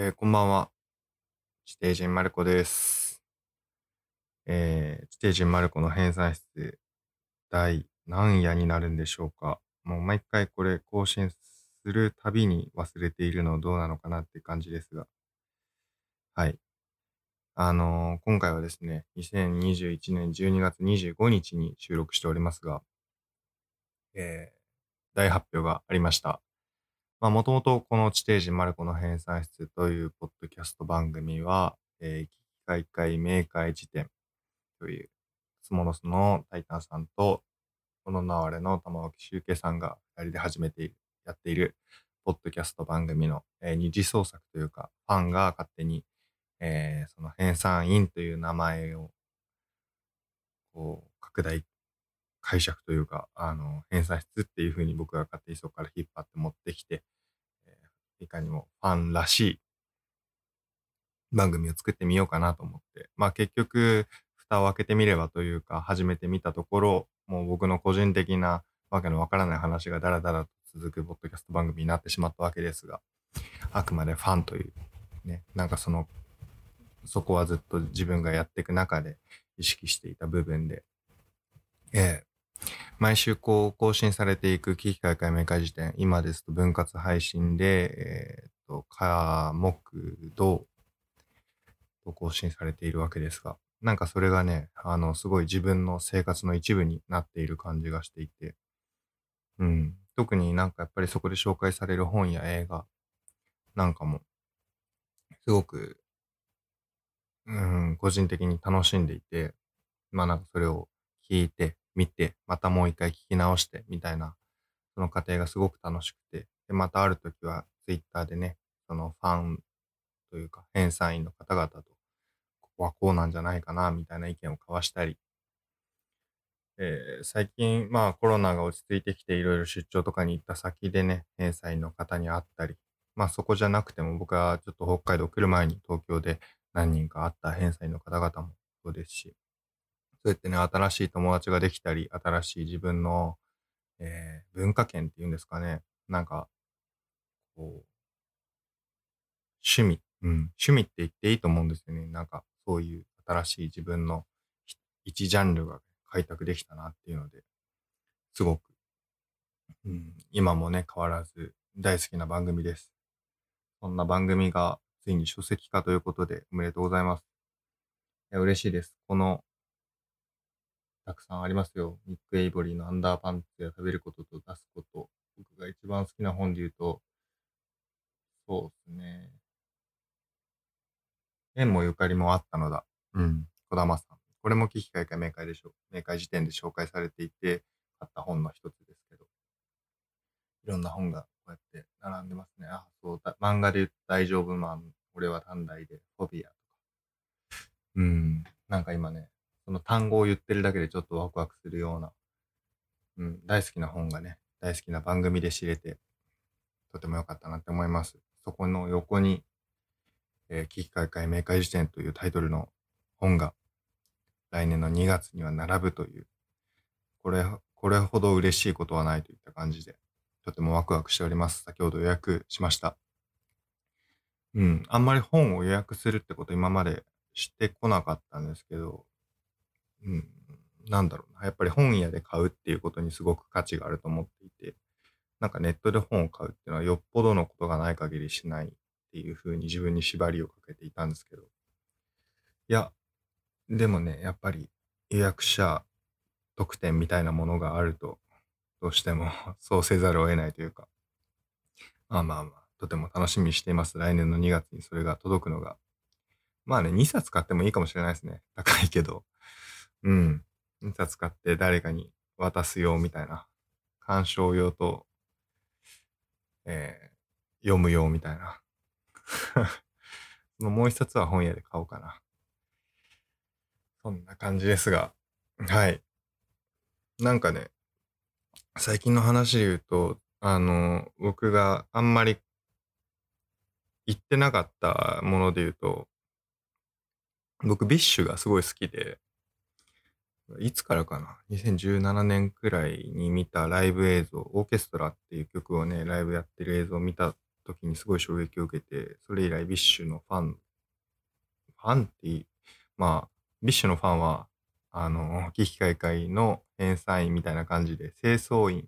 えーこんばんは。地底人マルコです。えー、地底人マルコの編纂室第何夜になるんでしょうか。もう毎回これ更新するたびに忘れているのどうなのかなって感じですが。はい。あのー今回はですね、2021年12月25日に収録しておりますが、えー大発表がありました。まあ、もともとこの地底人マルコの編纂室というポッドキャスト番組は、えー、危機開会明快辞典という、スモノスのタイタンさんと、このナワレの玉置周慶さんが二人で始めている、やっている、ポッドキャスト番組の、えー二次創作というか、ファンが勝手に、えーその編纂員という名前を、こう、拡大解釈というか、あの、編纂室っていう風に僕が勝手にそこから引っ張って持ってきて、いかにもファンらしい番組を作ってみようかなと思って、まあ結局、蓋を開けてみればというか、始めてみたところ、もう僕の個人的なわけのわからない話がダラダラと続くポッドキャスト番組になってしまったわけですが、あくまでファンという、ね、なんかその、そこはずっと自分がやっていく中で意識していた部分で、ええ毎週こう更新されていく危機開会明快辞典、今ですと分割配信で、えーっと、科目、土と更新されているわけですが、なんかそれがね、あの、すごい自分の生活の一部になっている感じがしていて、うん。特になんかやっぱりそこで紹介される本や映画なんかも、すごく、うん、個人的に楽しんでいて、まあなんかそれを聞いて、見て、またもう一回聞き直して、みたいな、その過程がすごく楽しくて、で、またある時はツイッターでね、そのファンというか、編纂員の方々と、ここはこうなんじゃないかな、みたいな意見を交わしたり、えー最近、まあコロナが落ち着いてきていろいろ出張とかに行った先でね、編纂員の方に会ったり、まあそこじゃなくても僕はちょっと北海道来る前に東京で何人か会った編纂員の方々もそうですし、そうやってね、新しい友達ができたり、新しい自分の、えー文化圏っていうんですかね、なんか、こう、趣味、うん、趣味って言っていいと思うんですよね。なんか、そういう新しい自分の一ジャンルが開拓できたなっていうので、すごく、うん、今もね、変わらず大好きな番組です。そんな番組がついに書籍化ということでおめでとうございます。いや嬉しいです。この、たくさんありますよ。ニック・エイボリーのアンダーパンツや食べることと出すこと。僕が一番好きな本で言うと、そうですね。縁もゆかりもあったのだ。うん。小玉さん。これも危機開会明快でしょう。明快時点で紹介されていて、買った本の一つですけど。いろんな本がこうやって並んでますね。あ、そうだ。漫画で言うと大丈夫マン。俺は短大で、フォビアとか。うん。なんか今ね、その単語を言ってるだけでちょっとワクワクするような、うん、大好きな本がね、大好きな番組で知れて、とても良かったなって思います。そこの横に、えー危機開会明快辞典というタイトルの本が来年の2月には並ぶという、これ、これほど嬉しいことはないといった感じで、とてもワクワクしております。先ほど予約しました。うん、あんまり本を予約するってこと今までしてこなかったんですけど、うん、なんだろうな。やっぱり本屋で買うっていうことにすごく価値があると思っていて、なんかネットで本を買うっていうのはよっぽどのことがない限りしないっていうふうに自分に縛りをかけていたんですけど。いや、でもね、やっぱり予約者特典みたいなものがあると、どうしても そうせざるを得ないというか、まあまあまあ、とても楽しみにしています。来年の2月にそれが届くのが。まあね、2冊買ってもいいかもしれないですね。高いけど。うん。2冊買って誰かに渡すよみたいな。鑑賞用と、えー読む用みたいな。もう一冊は本屋で買おうかな。そんな感じですが。はい。なんかね、最近の話で言うと、あの、僕があんまり言ってなかったもので言うと、僕、 BiSH がすごい好きで、いつからかな ?2017 年くらいに見たライブ映像、オーケストラっていう曲をね、ライブやってる映像を見た時にすごい衝撃を受けて、それ以来 BiSH のファン、ファンって、まあ、 BiSH のファンは、あの、危機開会の返済員みたいな感じで、清掃員っ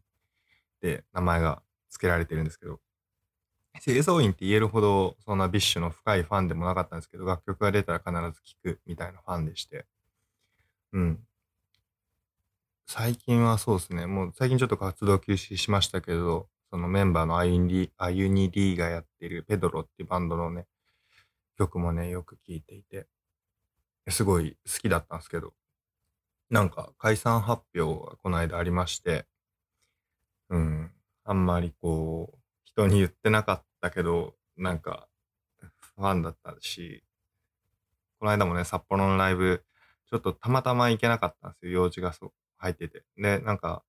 て名前が付けられてるんですけど、清掃員って言えるほど、そんな BiSH の深いファンでもなかったんですけど、楽曲が出たら必ず聴くみたいなファンでして。うん。最近はそうですね、もう最近ちょっと活動休止しましたけど、そのメンバーのアユニアユニ・D がやってる PEDRO っていうバンドのね、曲もね、よく聴いていて、すごい好きだったんですけど、なんか解散発表がこの間ありまして、うん、あんまりこう、人に言ってなかったけど、なんか、ファンだったし、この間もね、札幌のライブ、ちょっとたまたま行けなかったんですよ。用事がそう入ってて。で、なんか、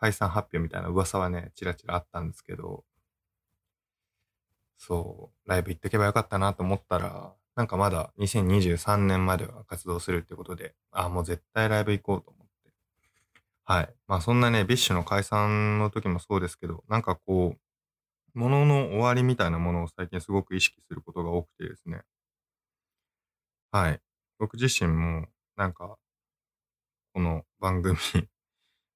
解散発表みたいな噂はね、ちらちらあったんですけど、そう、ライブ行ってけばよかったなと思ったら、なんかまだ2023年までは活動するってことで、ああ、もう絶対ライブ行こうと思って。はい。まあそんなね、 BiSH の解散の時もそうですけど、なんかこう、ものの終わりみたいなものを最近すごく意識することが多くてですね。はい。僕自身も、なんか、この番組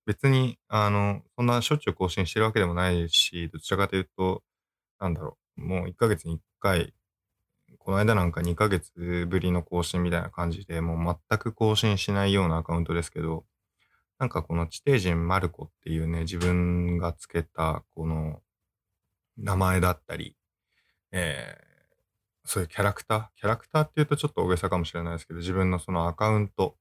別に、あの、そんなしょっちゅう更新してるわけでもないし、どちらかというと、なんだろう、もう1ヶ月に1回、この間なんか2ヶ月ぶりの更新みたいな感じで、もう全く更新しないようなアカウントですけど、なんかこの地底人マルコっていうね、自分がつけたこの名前だったり、えー、そういうキャラクター？キャラクターって言うとちょっと大げさかもしれないですけど、自分のそのアカウント、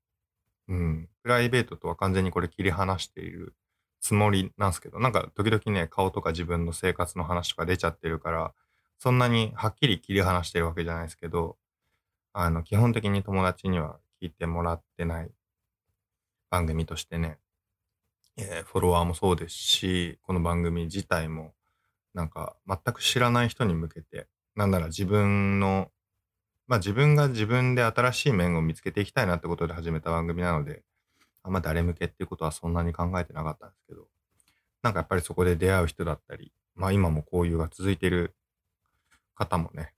うん、プライベートとは完全にこれ切り離しているつもりなんですけど、なんか時々ね、顔とか自分の生活の話とか出ちゃってるから、そんなにはっきり切り離してるわけじゃないですけど、あの、基本的に友達には聞いてもらってない番組としてね、えー、フォロワーもそうですし、この番組自体も、なんか全く知らない人に向けて、なんなら自分の、まあ自分が自分で新しい面を見つけていきたいなってことで始めた番組なので、あんま誰向けっていうことはそんなに考えてなかったんですけど、なんかやっぱりそこで出会う人だったり、まあ今も交友が続いてる方もね、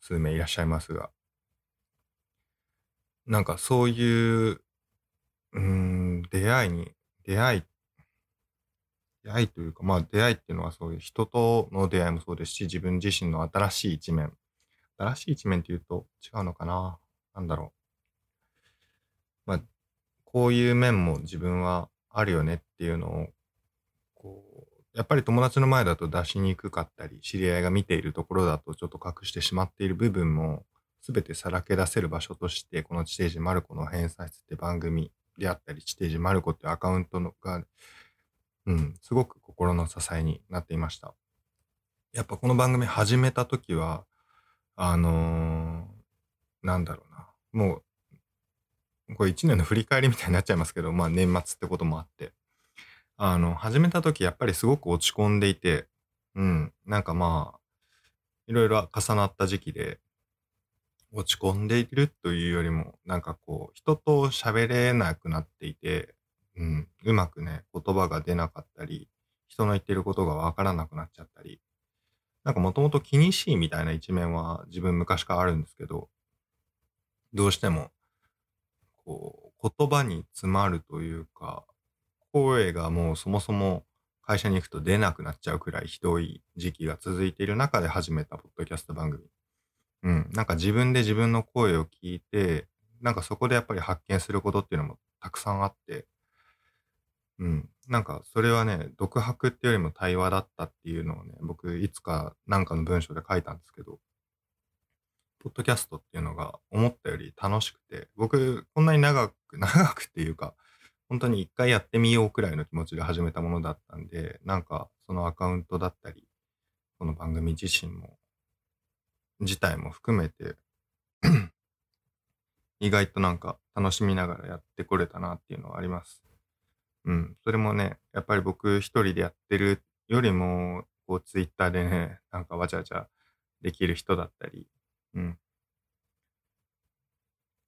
数名いらっしゃいますが、なんかそういう、うん、出会いに、出会い、出会いというか、まあ出会いっていうのはそういう人との出会いもそうですし、自分自身の新しい一面。新しい一面っていうと違うのかな？なんだろう。まあこういう面も自分はあるよねっていうのを、こう、やっぱり友達の前だと出しにくかったり、知り合いが見ているところだとちょっと隠してしまっている部分も、すべてさらけ出せる場所として、この地底人マルコの偏差室って番組であったり、地底人マルコってアカウントのが、うん、すごく心の支えになっていました。やっぱこの番組始めた時は、あのー、なんだろうな。もうこれ1年の振り返りみたいになっちゃいますけど、まあ年末ってこともあって。あの、始めた時やっぱりすごく落ち込んでいて、うん、なんかまあ、いろいろ重なった時期で、落ち込んでいるというよりも、なんかこう、人と喋れなくなっていて、うん、うまくね、言葉が出なかったり、人の言ってることがわからなくなっちゃったり、なんかもともと気にしいみたいな一面は自分昔からあるんですけど、どうしてもこう、言葉に詰まるというか、声がもうそもそも会社に行くと出なくなっちゃうくらいひどい時期が続いている中で始めたポッドキャスト番組。うん。なんか自分で自分の声を聞いて、なんかそこでやっぱり発見することっていうのもたくさんあって、うん。なんかそれはね、独白っていうよりも対話だったっていうのをね、僕いつかなんかの文章で書いたんですけど、ポッドキャストっていうのが思ったより楽しくて、僕、こんなに長く、長くっていうか、本当に一回やってみようくらいの気持ちで始めたものだったんで、なんかそのアカウントだったり、この番組自身も、自体も含めて 意外となんか楽しみながらやってこれたなっていうのはあります。うん。それもね、やっぱり僕一人でやってるよりも、こうツイッターでね、なんかわちゃわちゃできる人だったり、うん。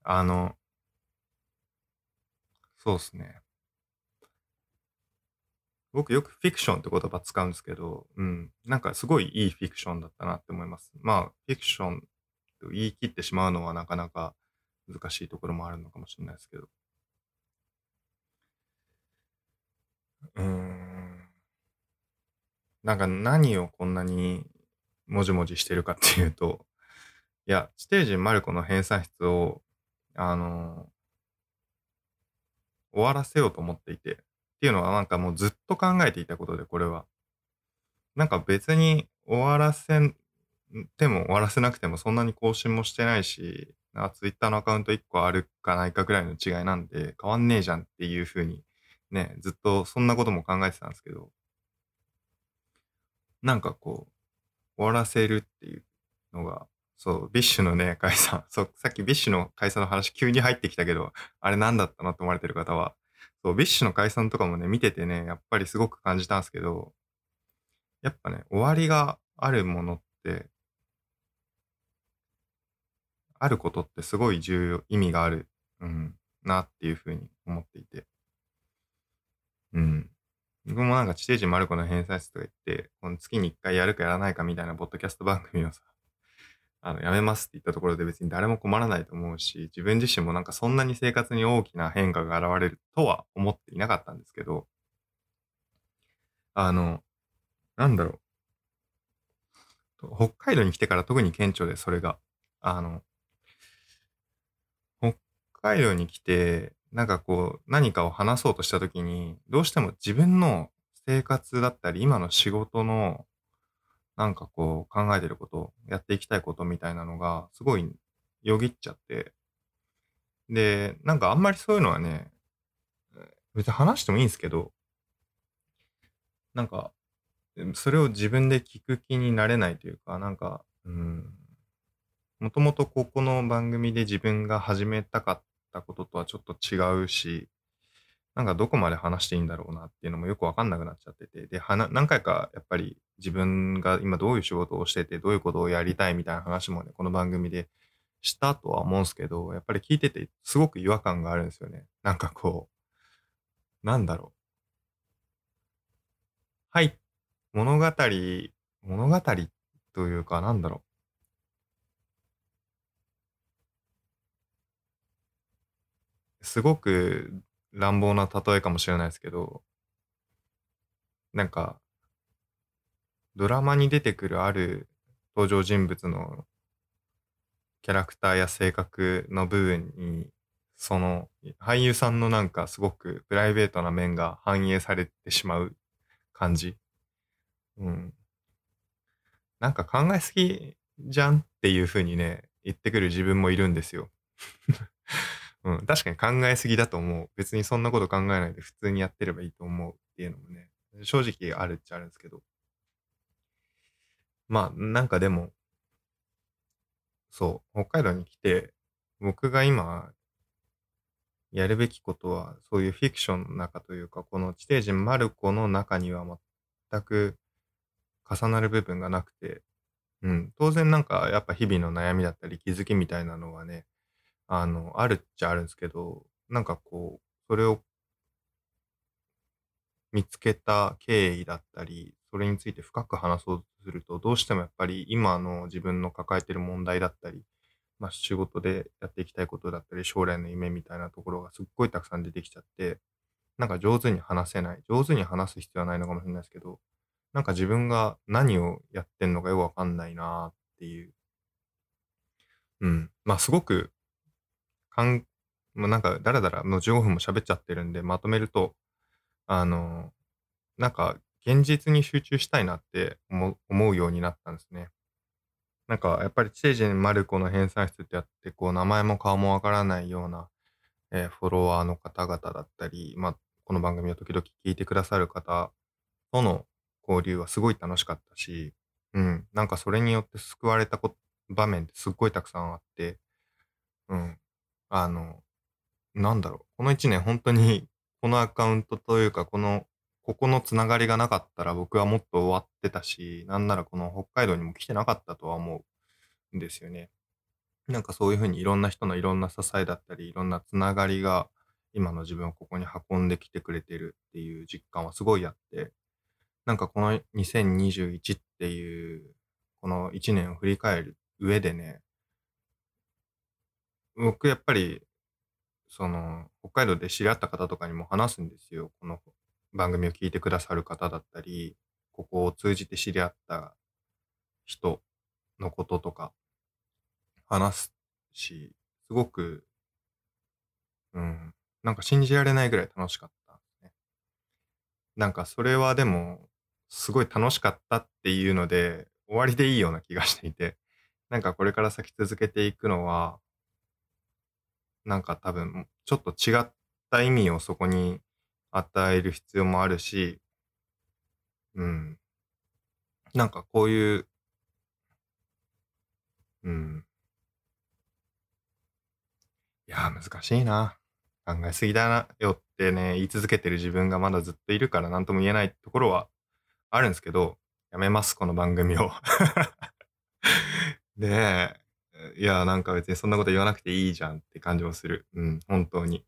あのそうっすね。僕よくフィクションって言葉使うんですけど、うん。なんかすごいいいフィクションだったなって思います。まあ、フィクションと言い切ってしまうのはなかなか難しいところもあるのかもしれないですけど。うーん。なんか何をこんなにもじもじしてるかっていうと、いや、地底人マルコの偏差室を、あの終わらせようと思っていて、っていうのはなんかもうずっと考えていたことで、これは。なんか別に終わらせても終わらせなくてもそんなに更新もしてないし、あツイッターのアカウント1個あるかないかぐらいの違いなんで、変わんねえじゃんっていう風に、ね、ずっとそんなことも考えてたんですけど、なんかこう、終わらせるっていうのが、そう、 BiSH のね、解散、そう、さっき BiSH の解散の話急に入ってきたけど、あれ何だったのと思われてる方は、そう、 BiSH の解散とかもね、見ててね、やっぱりすごく感じたんですけど、やっぱね、終わりがあるものって、あることってすごい重要、意味がある、うん、なっていうふうに思っていて。うん。僕もなんか地底人マルコの偏差値とか言って、この月に1回やるかやらないかみたいなポッドキャスト番組をさ、あの、やめますって言ったところで別に誰も困らないと思うし、自分自身もなんかそんなに生活に大きな変化が現れるとは思っていなかったんですけど、あの、なんだろう。北海道に来てから特に顕著で、それが。あの、北海道に来て、なんかこう、何かを話そうとしたときに、どうしても自分の生活だったり、今の仕事の、なんかこう、考えてること、やっていきたいことみたいなのが、すごいよぎっちゃって、で、なんかあんまりそういうのはね、別に話してもいいんですけど、なんか、それを自分で聞く気になれないというか、なんか、うん、もともとここの番組で自分が始めたかっったこととはちょっと違うし、なんかどこまで話していいんだろうなっていうのもよくわかんなくなっちゃってて、で、はな何回かやっぱり自分が今どういう仕事をしてて、どういうことをやりたいみたいな話もね、この番組でしたとは思うんですけど、やっぱり聞いててすごく違和感があるんですよね。なんかこう、なんだろう。はい、物語、物語というか、なんだろう。すごく乱暴な例えかもしれないですけど、なんか、ドラマに出てくるある登場人物のキャラクターや性格の部分に、その俳優さんのなんかすごくプライベートな面が反映されてしまう感じ。うん。なんか考えすぎじゃんっていう風にね、言ってくる自分もいるんですよ。うん、確かに考えすぎだと思う。別にそんなこと考えないで普通にやってればいいと思うっていうのもね、正直あるっちゃあるんですけど。まあ、なんかでも、そう、北海道に来て、僕が今、やるべきことは、そういうフィクションの中というか、この地底人マルコの中には全く重なる部分がなくて、うん、当然なんかやっぱ日々の悩みだったり気づきみたいなのはね、あの、あるっちゃあるんですけど、なんかこう、それを見つけた経緯だったり、それについて深く話そうとすると、どうしてもやっぱり今の自分の抱えてる問題だったり、まあ、仕事でやっていきたいことだったり、将来の夢みたいなところがすっごいたくさん出てきちゃって、なんか上手に話せない。上手に話す必要はないのかもしれないですけど、なんか自分が何をやってんのかよくわかんないなっていう。うん。まあすごくかん、もうなんか、だらだら、もう15分も喋っちゃってるんで、まとめると、あの、なんか、現実に集中したいなって思うようになったんですね。なんか、やっぱり、地底人マルコの偏差室ってやって、こう、名前も顔もわからないような、えー、フォロワーの方々だったり、まあ、この番組を時々聞いてくださる方との交流はすごい楽しかったし、うん、なんかそれによって救われた場面ってすっごいたくさんあって、うん、あの、なんだろう、この1年本当に このアカウントというか、この、ここのつながりがなかったら僕はもっと終わってたし、なんならこの北海道にも来てなかったとは思うんですよね。なんかそういう風にいろんな人のいろんな支えだったり、いろんなつながりが今の自分をここに運んできてくれてるっていう実感はすごいあって、なんかこの2021っていう、この1年を振り返る上でね、僕やっぱり、その、北海道で知り合った方とかにも話すんですよ。この番組を聞いてくださる方だったり、ここを通じて知り合った人のこととか話すし、すごく、うん、なんか信じられないぐらい楽しかったね。なんかそれはでも、すごい楽しかったっていうので、終わりでいいような気がしていて、なんかこれから先続けていくのは、なんか多分、ちょっと違った意味をそこに与える必要もあるし、うん。なんかこういう、うん。いや、難しいな。考えすぎだなよってね、言い続けてる自分がまだずっといるから何とも言えないところはあるんですけど、やめます、この番組を。で、いや、なんか別にそんなこと言わなくていいじゃんって感じもする。うん、本当に。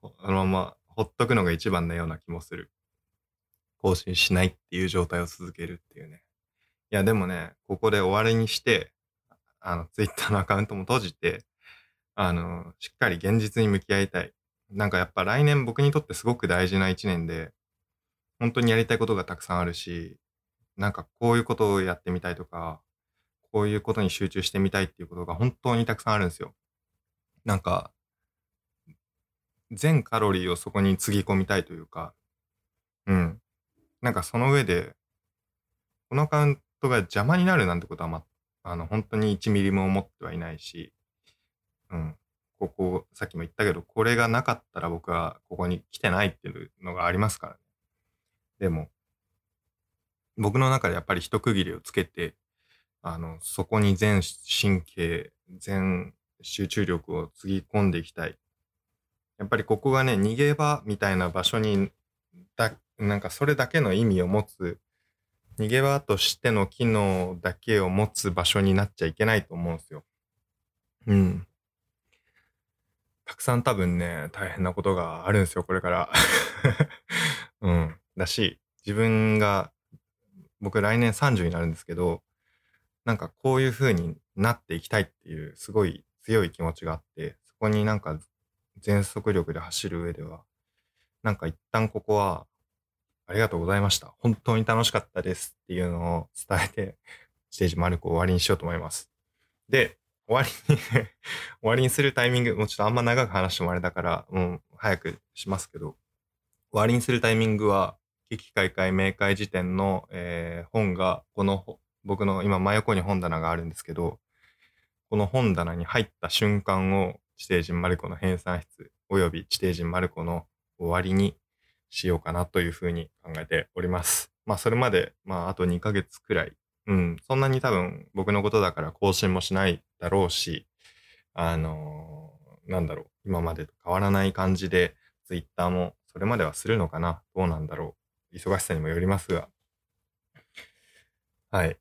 このままほっとくのが一番なような気もする。更新しないっていう状態を続けるっていうね。いや、でもね、ここで終わりにして、あの、ツイッターのアカウントも閉じて、あの、しっかり現実に向き合いたい。なんかやっぱ来年僕にとってすごく大事な一年で、本当にやりたいことがたくさんあるし、なんかこういうことをやってみたいとか、こういうことに集中してみたいっていうことが本当にたくさんあるんですよ。なんか、全カロリーをそこにつぎ込みたいというか、うん。なんかその上で、このカウントが邪魔になるなんてことは、ま、あの、本当に1ミリも思ってはいないし、うん。ここ、さっきも言ったけど、これがなかったら僕はここに来てないっていうのがありますからね。でも、僕の中でやっぱり一区切りをつけて、あの、そこに全神経、全集中力をつぎ込んでいきたい。やっぱりここがね、逃げ場みたいな場所に、だ、なんかそれだけの意味を持つ、逃げ場としての機能だけを持つ場所になっちゃいけないと思うんですよ。うん。たくさん多分ね、大変なことがあるんですよ、これから。うん。だし、自分が、僕来年30になるんですけど、なんかこういう風になっていきたいっていうすごい強い気持ちがあって、そこになんか全速力で走る上では、なんか一旦ここは、ありがとうございました。本当に楽しかったですっていうのを伝えて、ステージ丸く終わりにしようと思います。で、終わりに 終わりにするタイミング、もうちょっとあんま長く話してもあれだから、もう早くしますけど、終わりにするタイミングは、危機開会明快時点の、えー本が、この僕の今真横に本棚があるんですけど、この本棚に入った瞬間を地底人マルコの編纂室および地底人マルコの終わりにしようかなというふうに考えております。まあそれまで、まああと2ヶ月くらい、うん、そんなに多分僕のことだから更新もしないだろうし、あのーなんだろう、今までと変わらない感じで、ツイッターもそれまではするのかな？どうなんだろう？忙しさにもよりますが。はい。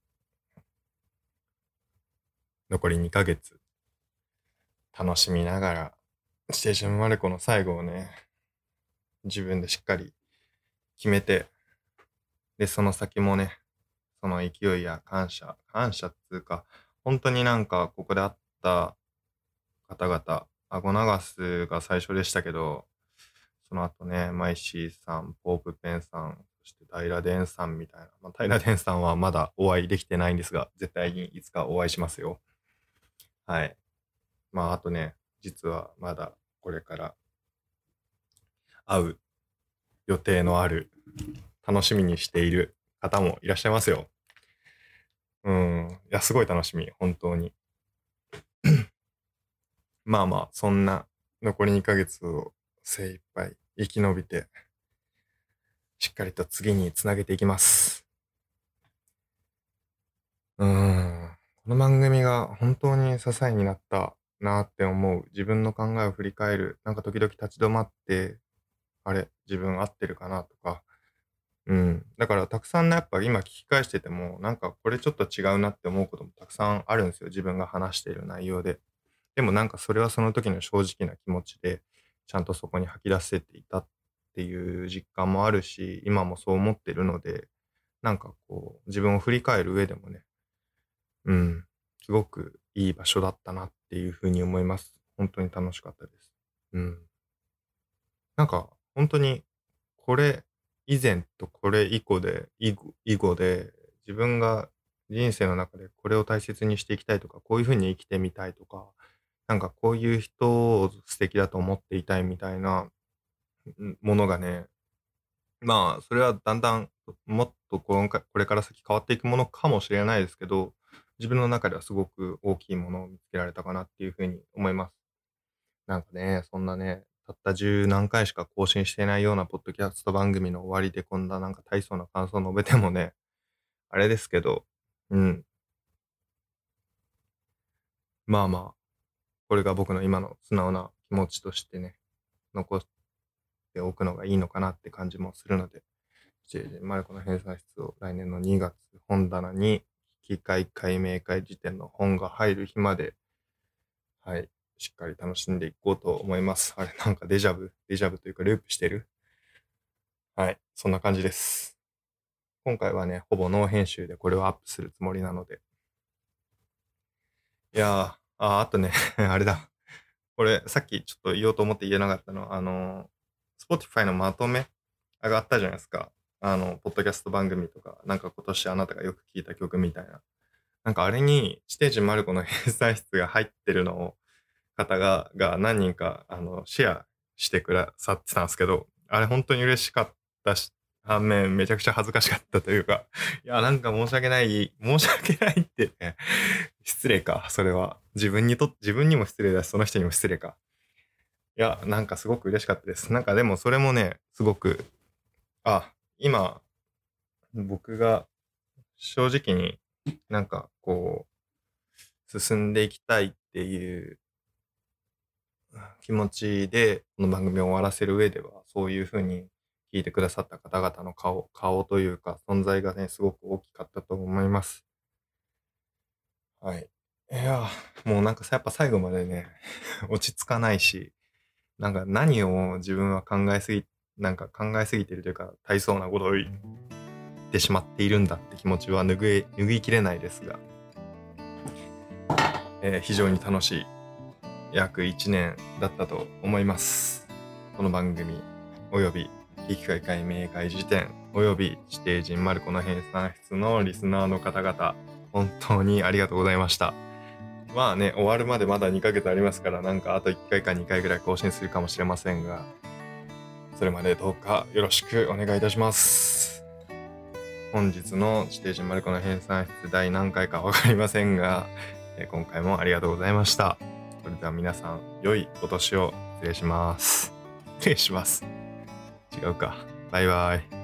残り2ヶ月、楽しみながら、ステーションマルコの最後をね、自分でしっかり決めて、で、その先もね、その勢いや感謝、感謝っていうか、本当になんかここで会った方々、アゴナガスが最初でしたけど、その後ね、マイシーさん、ポープペンさん、そして平デンさんみたいな。まあ、平デンさんはまだお会いできてないんですが、絶対にいつかお会いしますよ。はい。まあ、あとね、実はまだこれから会う予定のある、楽しみにしている方もいらっしゃいますよ。うん。いや、すごい楽しみ、本当に。まあまあ、そんな残り2ヶ月を精一杯生き延びて、しっかりと次につなげていきます。うん。この番組が本当に支えになったなって思う。自分の考えを振り返る。なんか時々立ち止まって、あれ、自分合ってるかなとか。うん。だからたくさんね、やっぱ今聞き返してても、なんかこれちょっと違うなって思うこともたくさんあるんですよ。自分が話している内容で。でもなんかそれはその時の正直な気持ちで、ちゃんとそこに吐き出せていたっていう実感もあるし、今もそう思ってるので、なんかこう、自分を振り返る上でもね、うん、すごくいい場所だったなっていうふうに思います。本当に楽しかったです。うん。なんか、本当に、これ以前とこれ以降で、以後以後で、自分が人生の中でこれを大切にしていきたいとか、こういうふうに生きてみたいとか、なんかこういう人を素敵だと思っていたいみたいなものがね、まあ、それはだんだんもっとこれから先変わっていくものかもしれないですけど、自分の中ではすごく大きいものを見つけられたかなっていうふうに思います。なんかね、そんなね、たった十何回しか更新していないようなポッドキャスト番組の終わりでこんななんか大層な感想を述べてもね、あれですけど、うん。まあまあ、これが僕の今の素直な気持ちとしてね、残しておくのがいいのかなって感じもするので、マルコの編纂室を来年の2月本棚に機械解明会時点の本が入る日まで、はい、しっかり楽しんでいこうと思います。あれ、なんかデジャブ、デジャブというかループしてる？はい、そんな感じです。今回はね、ほぼノー編集でこれをアップするつもりなので。いやー、あ、あとね あれだ。これ、さっきちょっと言おうと思って言えなかったのは、あのー、Spotify のまとめ上がったじゃないですか。あの、ポッドキャスト番組とか、なんか今年あなたがよく聴いた曲みたいな。なんかあれに、地底人マルコの編纂室が入ってるのを、方が、が何人か、あの、シェアしてくださってたんですけど、あれ本当に嬉しかったし、反面めちゃくちゃ恥ずかしかったというか、いや、なんか申し訳ない、申し訳ないってね、失礼か、それは。自分にと、自分にも失礼だし、その人にも失礼か。いや、なんかすごく嬉しかったです。なんかでもそれもね、すごく、あ、今、僕が正直になんかこう、進んでいきたいっていう気持ちで、この番組を終わらせる上では、そういうふうに聞いてくださった方々の顔、顔というか、存在がね、すごく大きかったと思います。はい。いや、もうなんかさ、やっぱ最後までね、落ち着かないし、なんか何を自分は考えすぎなんか考えすぎてるというか、大層なことを言ってしまっているんだって気持ちは拭い拭いきれないですが、えー、非常に楽しい約1年だったと思います。この番組、および、危機開会明快辞典、および指定人マルコの編纂室のリスナーの方々、本当にありがとうございました。まあね、終わるまでまだ2ヶ月ありますから、なんかあと1回か2回ぐらい更新するかもしれませんが、それまでどうかよろしくお願いいたします。本日の地底人マルコの編纂室第何回かわかりませんが、え今回もありがとうございました。それでは皆さん、良いお年を失礼します。失礼します。違うか。バイバイ。